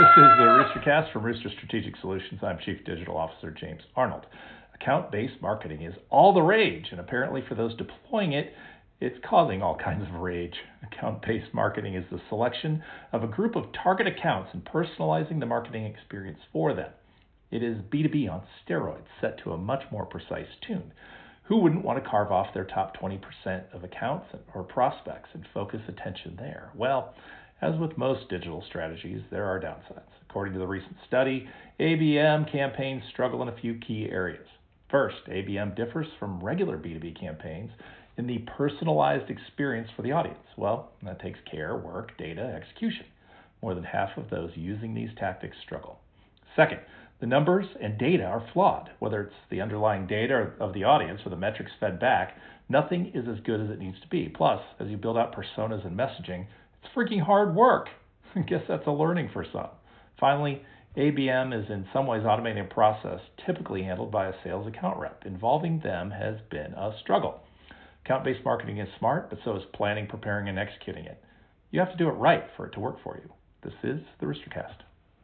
This is the Roostercast from Rooster Strategic Solutions. I'm Chief Digital Officer James Arnold. Account based marketing is all the rage, and apparently for those deploying it, it's causing all kinds of rage. Account based marketing is the selection of a group of target accounts and personalizing the marketing experience for them. It is B2B on steroids, set to a much more precise tune. Who wouldn't want to carve off their top 20% of accounts or prospects and focus attention there? Well, as with most digital strategies, there are downsides. According to the recent study, ABM campaigns struggle in a few key areas. First, ABM differs from regular B2B campaigns in the personalized experience for the audience. Well, that takes care, work, data, execution. More than half of those using these tactics struggle. Second, the numbers and data are flawed. Whether it's the underlying data of the audience or the metrics fed back, nothing is as good as it needs to be. Plus, as you build out personas and messaging, it's freaking hard work. I guess that's a learning for some. Finally, ABM is in some ways automating a process typically handled by a sales account rep. Involving them has been a struggle. Account based marketing is smart, but so is planning, preparing, and executing it. You have to do it right for it to work for you. This is the Roostercast.